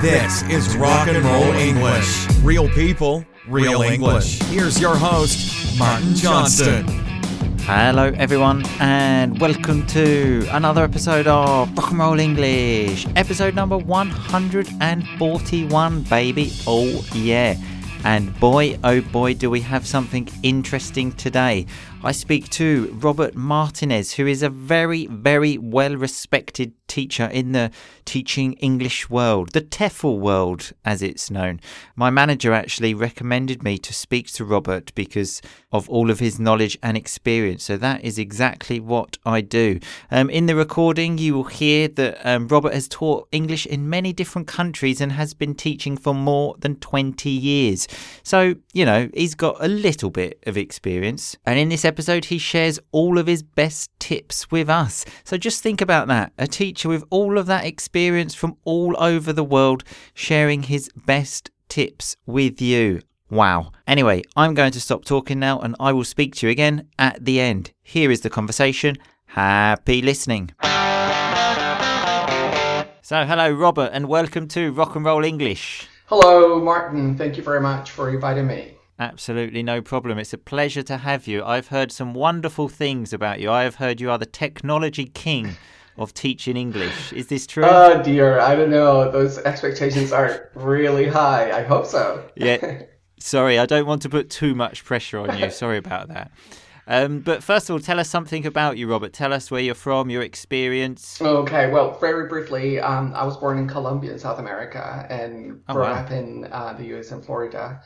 This is Rock and Roll English. Real people, real English. Here's your host, Martin Johnston. Hello, everyone, and welcome to another episode of Rock and Roll English, episode number 141, baby. Oh, yeah. And boy, oh boy, do we have something interesting today. I speak to Robert Martinez, who is a very, very well respected teacher in the teaching English world, the TEFL world, as it's known. My manager actually recommended me to speak to Robert because of all of his knowledge and experience. So that is exactly what I do. Um, in the recording, you will hear that um, Robert has taught English in many different countries and has been teaching for more than 20 years. So, you know, he's got a little bit of experience. And in this episode, he shares all of his best tips with us. So just think about that. A teacher with all of that experience from all over the world sharing his best tips with you. Wow. Anyway, I'm going to stop talking now and I will speak to you again at the end. Here is the conversation. Happy listening. So, hello, Robert, and welcome to Rock and Roll English. Hello, Martin. Thank you very much for inviting me. Absolutely no problem. It's a pleasure to have you. I've heard some wonderful things about you. I have heard you are the technology king of teaching English. Is this true? Oh dear, I don't know. Those expectations are really high. I hope so. yeah. Sorry, I don't want to put too much pressure on you. Sorry about that. Um, but first of all, tell us something about you, Robert. Tell us where you're from, your experience. Okay, well, very briefly, um, I was born in Colombia, in South America, and oh, wow. up in uh, the U.S. and Florida,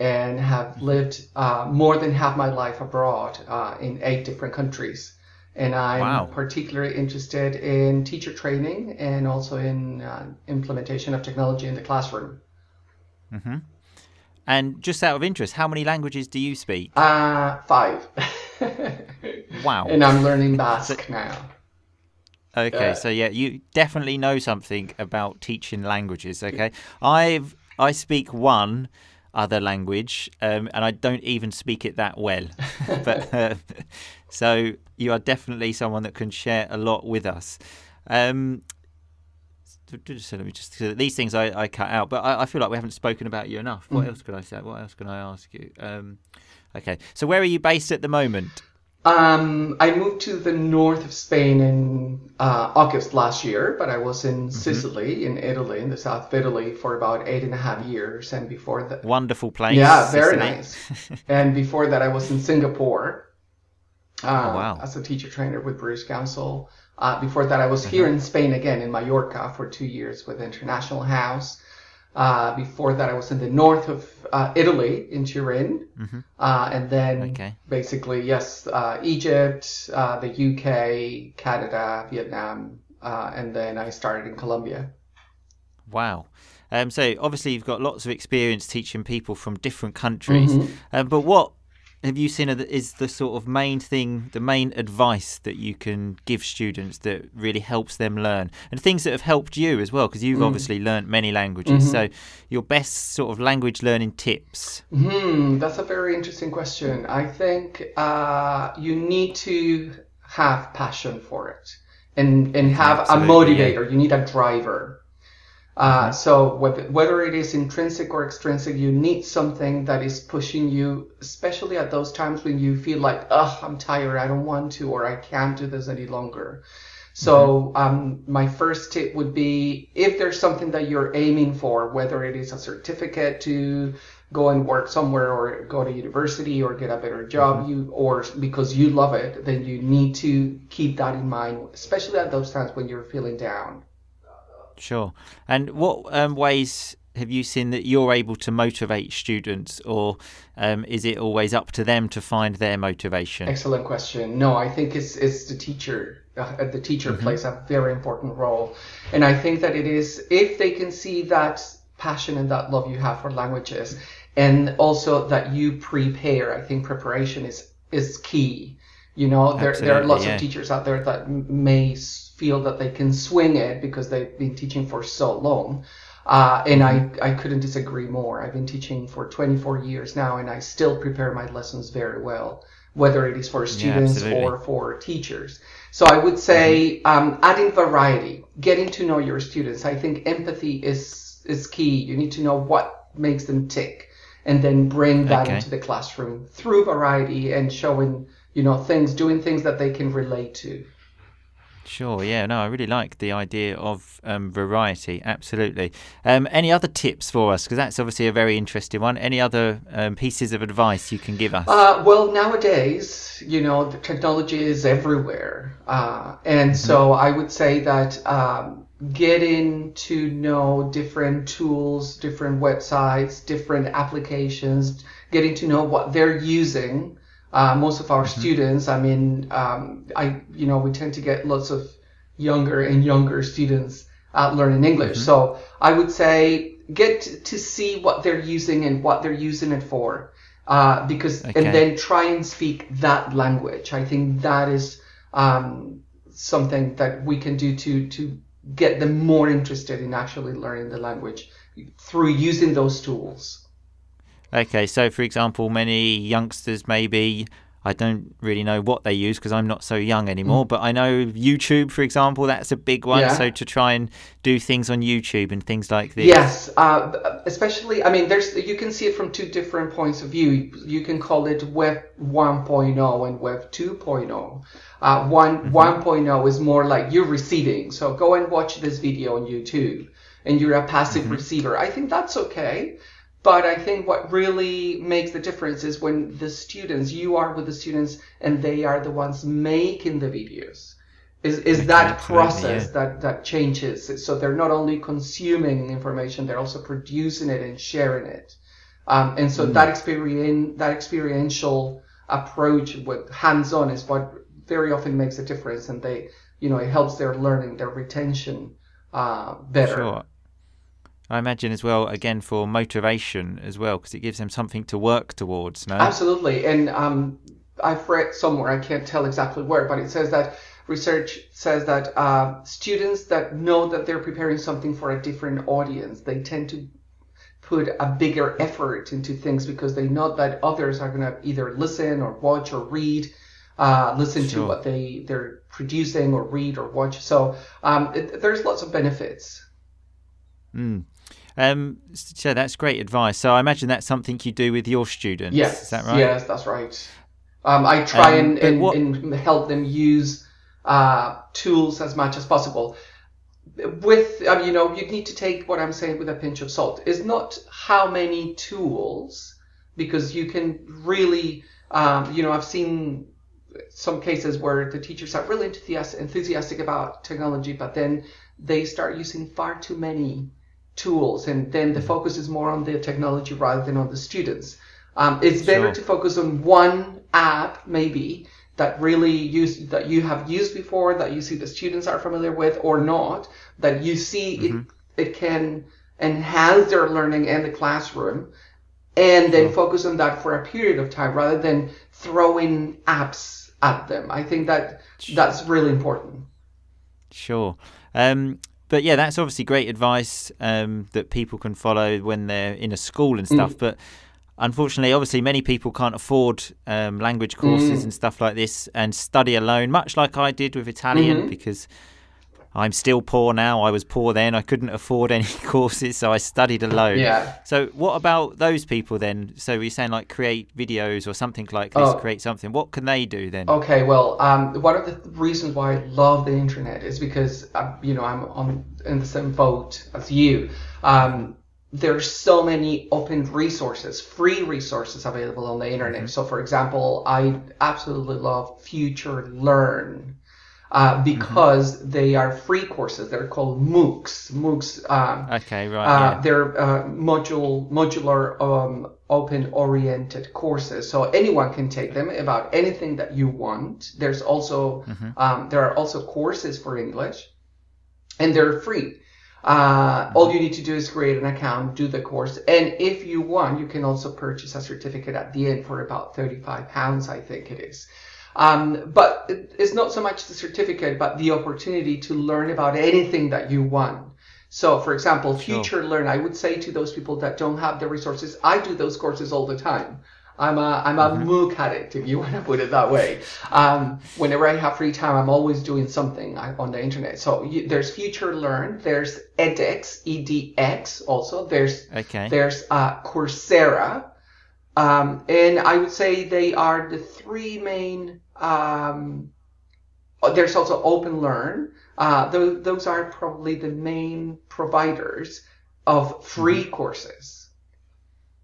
and have lived uh, more than half my life abroad uh, in eight different countries and I'm wow. particularly interested in teacher training and also in uh, implementation of technology in the classroom. Mm-hmm. And just out of interest, how many languages do you speak? Uh, five. wow. And I'm learning Basque so, now. Okay, so yeah, you definitely know something about teaching languages. Okay, I've I speak one other language, um, and I don't even speak it that well. but uh, so you are definitely someone that can share a lot with us. Um, so let me just these things I, I cut out, but I, I, feel like we haven't spoken about you enough. What mm. else could I say? What else can I ask you? Um, okay, so where are you based at the moment? Um, I moved to the north of Spain in uh, August last year, but I was in mm-hmm. Sicily, in Italy, in the south of Italy, for about eight and a half years. And before that, wonderful place. Yeah, very Sicily. nice. and before that, I was in Singapore. Uh, oh, wow. As a teacher trainer with British Council. Uh, before that, I was here mm-hmm. in Spain again, in Mallorca, for two years with International House. Uh, before that, I was in the north of uh, Italy, in Turin. Mm-hmm. Uh, and then okay. basically, yes, uh, Egypt, uh, the UK, Canada, Vietnam. Uh, and then I started in Colombia. Wow. Um, so obviously, you've got lots of experience teaching people from different countries. Mm-hmm. Um, but what have you seen is the sort of main thing, the main advice that you can give students that really helps them learn, and things that have helped you as well, because you've mm. obviously learned many languages. Mm-hmm. So, your best sort of language learning tips? Hmm, that's a very interesting question. I think uh, you need to have passion for it, and and have Absolutely, a motivator. Yeah. You need a driver. Uh, mm-hmm. so whether, whether it is intrinsic or extrinsic, you need something that is pushing you, especially at those times when you feel like, oh, I'm tired, I don't want to, or I can't do this any longer. So mm-hmm. um, my first tip would be if there's something that you're aiming for, whether it is a certificate to go and work somewhere or go to university or get a better job, mm-hmm. you or because you love it, then you need to keep that in mind, especially at those times when you're feeling down. Sure. And what um, ways have you seen that you're able to motivate students, or um, is it always up to them to find their motivation? Excellent question. No, I think it's it's the teacher. Uh, the teacher mm-hmm. plays a very important role, and I think that it is if they can see that passion and that love you have for languages, and also that you prepare. I think preparation is is key. You know, there there are lots yeah. of teachers out there that may feel that they can swing it because they've been teaching for so long. Uh, and I, mm-hmm. I couldn't disagree more. I've been teaching for 24 years now, and I still prepare my lessons very well, whether it is for students yeah, or for teachers. So I would say mm-hmm. um, adding variety, getting to know your students. I think empathy is is is key. You need to know what makes them tick, and then bring that Okay. into the classroom through variety and showing you know things, doing things that they can relate to. Sure, yeah, no, I really like the idea of um, variety. Absolutely. Um, any other tips for us? Because that's obviously a very interesting one. Any other um, pieces of advice you can give us? Uh, well, nowadays, you know, the technology is everywhere. Uh, and so I would say that um, getting to know different tools, different websites, different applications, getting to know what they're using. Uh, most of our students, I mean, um, I, you know, we tend to get lots of younger and younger students uh, learning English. So I would say get to, to see what they're using and what they're using it for uh, because Okay. and then try and speak that language. I think that is um, something that we can do to to get them more interested in actually learning the language through using those tools. Okay, so for example, many youngsters maybe I don't really know what they use because I'm not so young anymore, but I know YouTube, for example, that's a big one. Mm. Yeah. So to try and do things on YouTube and things like this. Yes, uh, especially I mean, there's you can see it from two different points of view. You can call it Web 1.0 and Web 2.0. Uh, one 1.0 is more like you're receiving. So go and watch this video on YouTube, and you're a passive receiver. I think that's okay. But I think what really makes the difference is when the students, you are with the students, and they are the ones making the videos. Is is that process yeah. that that changes? So they're not only consuming information, they're also producing it and sharing it. Um, and so that experience, that experiential approach with hands-on is what very often makes a difference, and they, you know, it helps their learning, their retention uh, better. Sure. I imagine as well, again, for motivation as well, because it gives them something to work towards, no? Absolutely. And um, I've read somewhere, I can't tell exactly where, but it says that research says that uh, students that know that they're preparing something for a different audience, they tend to put a bigger effort into things because they know that others are going to either listen or watch or read. Uh, listen to what they they're producing or read or watch. So um, it, there's lots of benefits. Mm. Um, so that's great advice. So I imagine that's something you do with your students. Yes, Is that right? Yes, that's right. Um, I try Um, and, and, what- and help them use uh, tools as much as possible. With, um, you know, you need to take what I'm saying with a pinch of salt. It's not how many tools, because you can really, um, you know, I've seen some cases where the teachers are really enthusiastic, enthusiastic about technology, but then they start using far too many tools, and then the focus is more on the technology rather than on the students. Um, it's better Sure. to focus on one app, maybe that really use that you have used before, that you see the students are familiar with or not, that you see it it can enhance their learning in the classroom, and then focus on that for a period of time rather than throwing apps at them. I think that that's really important. Sure. Um, but yeah, that's obviously great advice um, that people can follow when they're in a school and Mm. stuff. But unfortunately, obviously, many people can't afford um, language courses Mm. and stuff like this and study alone, much like I did with Italian, Mhm. because I'm still poor now. I was poor then. I couldn't afford any courses, so I studied alone. Yeah. So, what about those people then? So, you're saying like create videos or something like this, Oh. create something. What can they do then? Okay, well, um, one of the reasons why I love the internet is because, uh, you know, I'm on in the same boat as you. Um, there's so many open resources, free resources available on the internet. So, for example, I absolutely love Future Learn. Uh, because they are free courses. They're called MOOCs. MOOCs um, Okay, right. uh, yeah. they're uh, module, modular, um, open-oriented courses, so anyone can take them about anything that you want. There's also um, there are also courses for English, and they're free. Uh, all you need to do is create an account, do the course, and if you want, you can also purchase a certificate at the end for about thirty-five pounds, I think it is. Um, but it- it's not so much the certificate, but the opportunity to learn about anything that you want. So, for example, Sure. Future Learn, I would say to those people that don't have the resources, I do those courses all the time. I'm a I'm a mm-hmm. MOOC addict, if you want to put it that way. Um, whenever I have free time, I'm always doing something on the internet. So you, there's Future Learn, there's edX, EDX also. There's okay. there's uh, Coursera, um, and I would say they are the three main. Um, there's also Open Learn. Uh, those, those are probably the main providers of free mm-hmm. courses.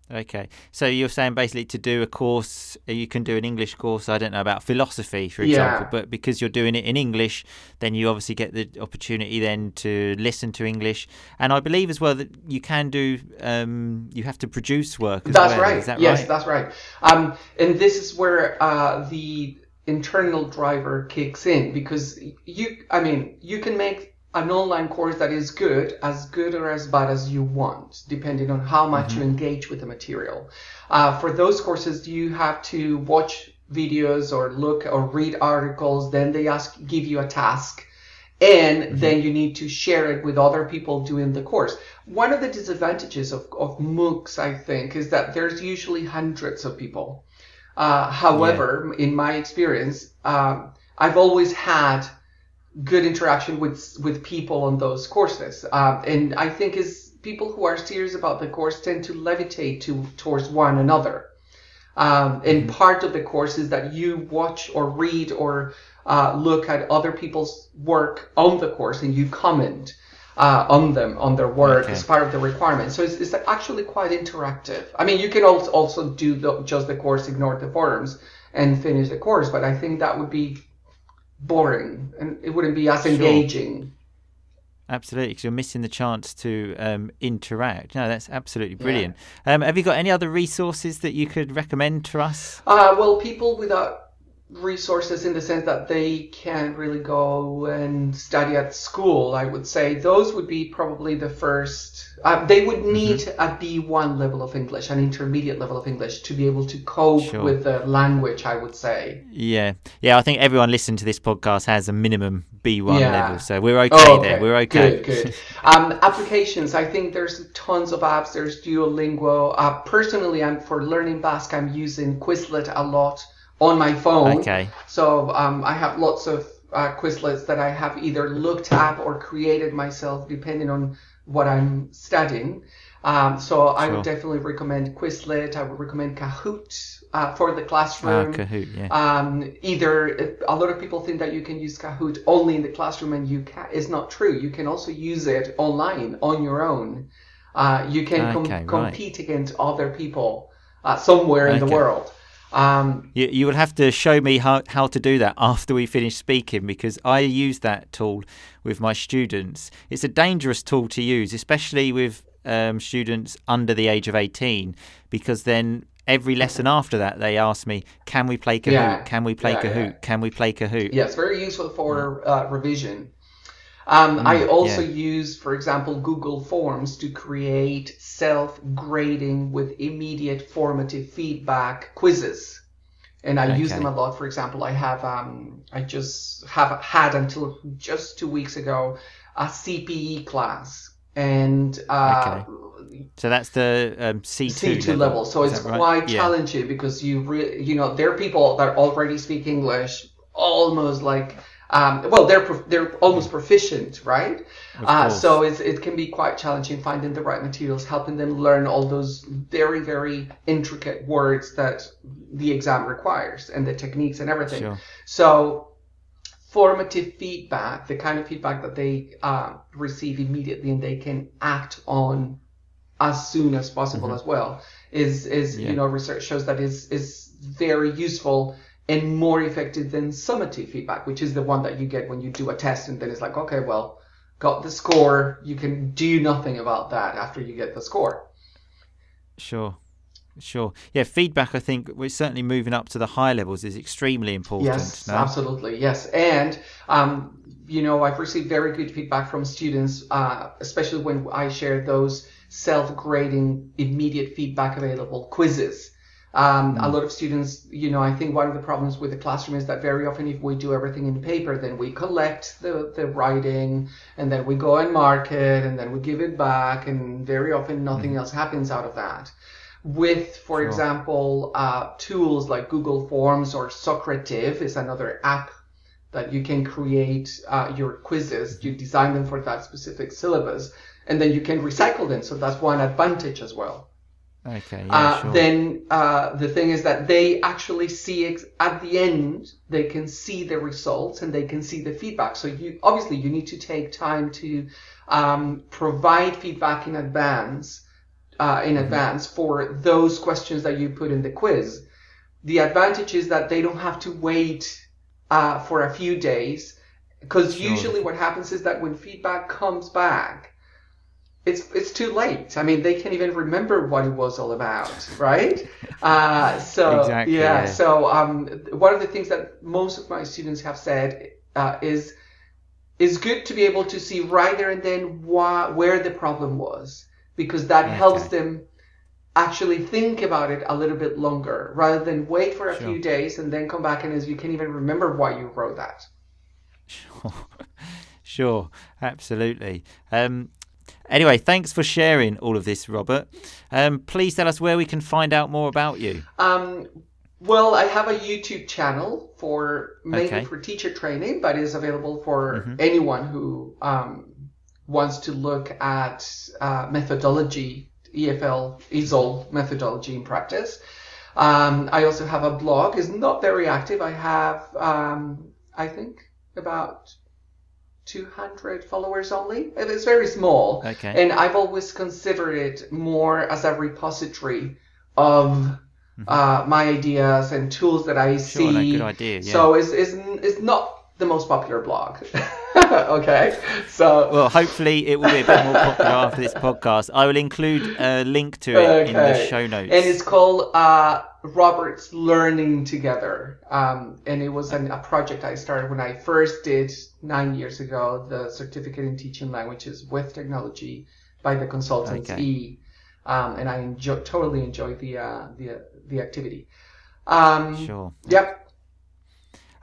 Okay, so you're saying basically to do a course, uh, you can do an English course. I don't know about philosophy, for example, yeah. but because you're doing it in English, then you obviously get the opportunity then to listen to English. And I believe as well that you can do, um, you have to produce work. that's well. right. That right? yes, right? that's right. Um, and this is where uh, the internal driver kicks in because you, I mean, you can make an online course that is good, as good or as bad as you want, depending on how much mm-hmm. you engage with the material. Uh, for those courses, you have to watch videos or look or read articles. Then they ask, give you a task, and mm-hmm. then you need to share it with other people doing the course. One of the disadvantages of, of MOOCs, I think, is that there's usually hundreds of people. Uh, however, yeah. in my experience, um, I've always had good interaction with with people on those courses. Um, and I think is people who are serious about the course tend to levitate to towards one another. Um, and mm-hmm. part of the course is that you watch or read or uh, look at other people's work on the course and you comment uh, on them, on their work okay. as part of the requirement. So it's, it's actually quite interactive. I mean, you can also, also do the, just the course, ignore the forums and finish the course, but I think that would be boring and it wouldn't be as sure. engaging. Absolutely, because you're missing the chance to um, interact. No, that's absolutely brilliant. Yeah. Um, have you got any other resources that you could recommend to us? Uh, well, people without resources in the sense that they can't really go and study at school, I would say those would be probably the first uh, they would mm-hmm. need mm-hmm. a B1 level of English, an intermediate level of English, to be able to cope sure. with the language. I would say. Yeah, yeah. I think everyone listening to this podcast has a minimum B1 yeah. level, so we're okay, oh, okay. there. We're okay. Good, good. um, applications. I think there's tons of apps. There's Duolingo. Uh, personally, I'm for learning Basque. I'm using Quizlet a lot on my phone. Okay. So um, I have lots of uh, Quizlets that I have either looked up or created myself, depending on what I'm studying. Um, so sure. I would definitely recommend Quizlet. I would recommend Kahoot uh, for the classroom. Uh, Kahoot, yeah. Um, either a lot of people think that you can use Kahoot only in the classroom, and you can. It's not true. You can also use it online on your own. Uh, you can com- okay, compete against other people uh, somewhere okay. in the world. Um, you, you will have to show me how, how to do that after we finish speaking because I use that tool with my students. It's a dangerous tool to use, especially with um, students under the age of 18, because then every lesson after that they ask me, "Can we play Kahoot? Yeah. Can we play yeah, Kahoot? Yeah. Can we play Kahoot?" Yeah, it's very useful for uh, revision. Um, mm, I also yeah. use, for example, Google Forms to create self-grading with immediate formative feedback quizzes. And I okay. use them a lot. For example, I have, um, I just have had until just two weeks ago a CPE class. And, uh, okay. So that's the um, C2, C2 level. level. So Is it's quite right? challenging because you really, you know, there are people that already speak English almost like um, well, they're they're almost proficient, right? Uh, so it can be quite challenging finding the right materials, helping them learn all those very very intricate words that the exam requires and the techniques and everything. Sure. So formative feedback, the kind of feedback that they uh, receive immediately and they can act on as soon as possible mm-hmm. as well, is is yeah. you know research shows that is is very useful and more effective than summative feedback, which is the one that you get when you do a test and then it's like, okay, well, got the score. You can do nothing about that after you get the score. Sure. Sure. Yeah, feedback, I think, we're certainly moving up to the high levels is extremely important. Yes, no? absolutely. Yes. And, um, you know, I've received very good feedback from students, uh, especially when I share those self grading, immediate feedback available quizzes. Um. A lot of students, you know, I think one of the problems with the classroom is that very often if we do everything in paper, then we collect the, the writing and then we go and mark it and then we give it back and very often nothing mm. else happens out of that. with, for Sure. example, uh, tools like Google Forms or Socrative is another app that you can create uh, your quizzes. You design them for that specific syllabus, and then you can recycle them. So that's one advantage as well. Okay, yeah, Uh, sure. Then uh, the thing is that they actually see ex- at the end they can see the results and they can see the feedback. So you obviously you need to take time to um, provide feedback in advance uh, in advance for those questions that you put in the quiz. The advantage is that they don't have to wait uh, for a few days because Sure. usually what happens is that when feedback comes back it's it's too late. I mean, they can't even remember what it was all about, right? Uh, so Exactly, yeah. yeah. So um, one of the things that most of my students have said uh, is is good to be able to see right there and then why, where the problem was, because that helps them actually think about it a little bit longer rather than wait for a Sure. few days and then come back and as you can't even remember why you wrote that. Sure, sure, absolutely. Um, anyway, thanks for sharing all of this, Robert. Um, please tell us where we can find out more about you. Um, well, I have a YouTube channel for mainly Okay. for teacher training, but is available for Mhm. anyone who um, wants to look at uh, methodology, EFL, ESOL methodology in practice. Um, I also have a blog. It's not very active. I have, um, I think, about 200 followers only. It is very small. Okay. And I've always considered it more as a repository of uh, my ideas and tools that I Sure, no, see. good idea, yeah. So it's, it's, it's not the most popular blog. okay. So. Well, hopefully it will be a bit more popular after this podcast. I will include a link to it in the show notes. And it's called uh, Robert's Learning Together. Um, and it was an, a project I started when I first did nine years ago the certificate in teaching languages with technology by the consultants Okay. E. Um, and I enjoy, totally enjoyed the, uh, the, the activity. Um, Sure. Yep.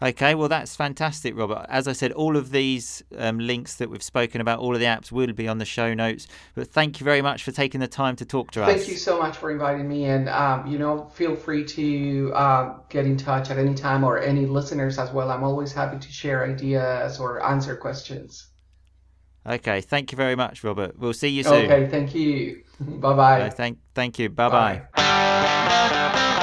Okay, well, that's fantastic, Robert. As I said, all of these um, links that we've spoken about, all of the apps will be on the show notes. But thank you very much for taking the time to talk to us. Thank you so much for inviting me, and um, you know, feel free to um, get in touch at any time, or any listeners as well. I'm always happy to share ideas or answer questions. Okay, thank you very much, Robert. We'll see you soon. Okay, thank you. Bye bye. Uh, thank, thank you. Bye bye.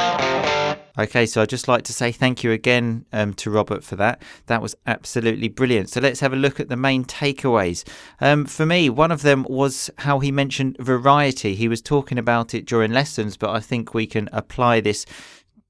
Okay, so I'd just like to say thank you again um, to Robert for that. That was absolutely brilliant. So let's have a look at the main takeaways. Um, for me, one of them was how he mentioned variety. He was talking about it during lessons, but I think we can apply this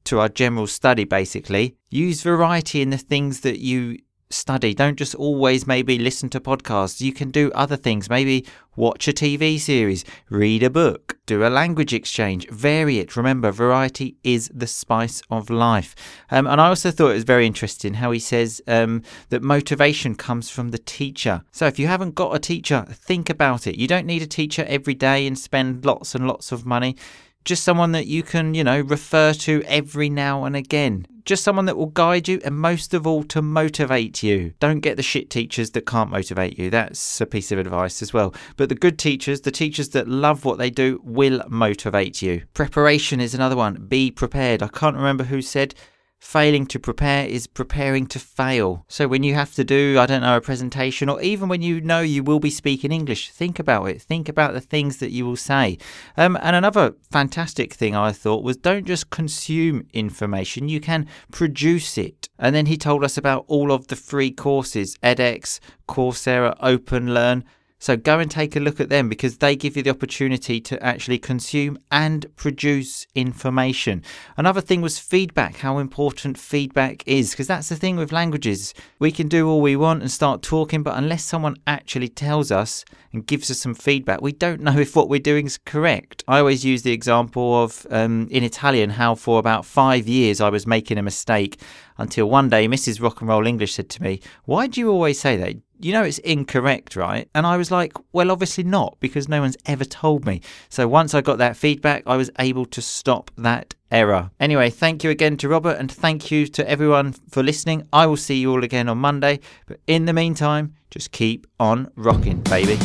to our general study basically. Use variety in the things that you study. Don't just always maybe listen to podcasts. You can do other things. Maybe watch a TV series, read a book, do a language exchange, vary it. Remember, variety is the spice of life. Um, and I also thought it was very interesting how he says um, that motivation comes from the teacher. So if you haven't got a teacher, think about it. You don't need a teacher every day and spend lots and lots of money just someone that you can, you know, refer to every now and again. Just someone that will guide you and most of all to motivate you. Don't get the shit teachers that can't motivate you. That's a piece of advice as well. But the good teachers, the teachers that love what they do, will motivate you. Preparation is another one. Be prepared. I can't remember who said Failing to prepare is preparing to fail. So when you have to do, I don't know, a presentation, or even when you know you will be speaking English, think about it. Think about the things that you will say. Um, and another fantastic thing I thought was don't just consume information, you can produce it. And then he told us about all of the free courses edX, Coursera, Open Learn. So go and take a look at them because they give you the opportunity to actually consume and produce information. Another thing was feedback, how important feedback is, because that's the thing with languages. We can do all we want and start talking, but unless someone actually tells us and gives us some feedback, we don't know if what we're doing is correct. I always use the example of um, in Italian how for about five years I was making a mistake until one day Mrs. Rock and Roll English said to me, Why do you always say that? You know it's incorrect, right? And I was like, well, obviously not, because no one's ever told me. So once I got that feedback, I was able to stop that error. Anyway, thank you again to Robert, and thank you to everyone for listening. I will see you all again on Monday. But in the meantime, just keep on rocking, baby.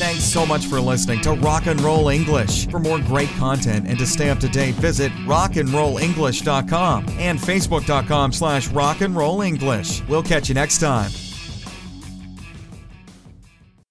Thanks so much for listening to Rock and Roll English. For more great content and to stay up to date, visit rockandrollenglish.com and facebook.com slash rockandrollenglish. We'll catch you next time.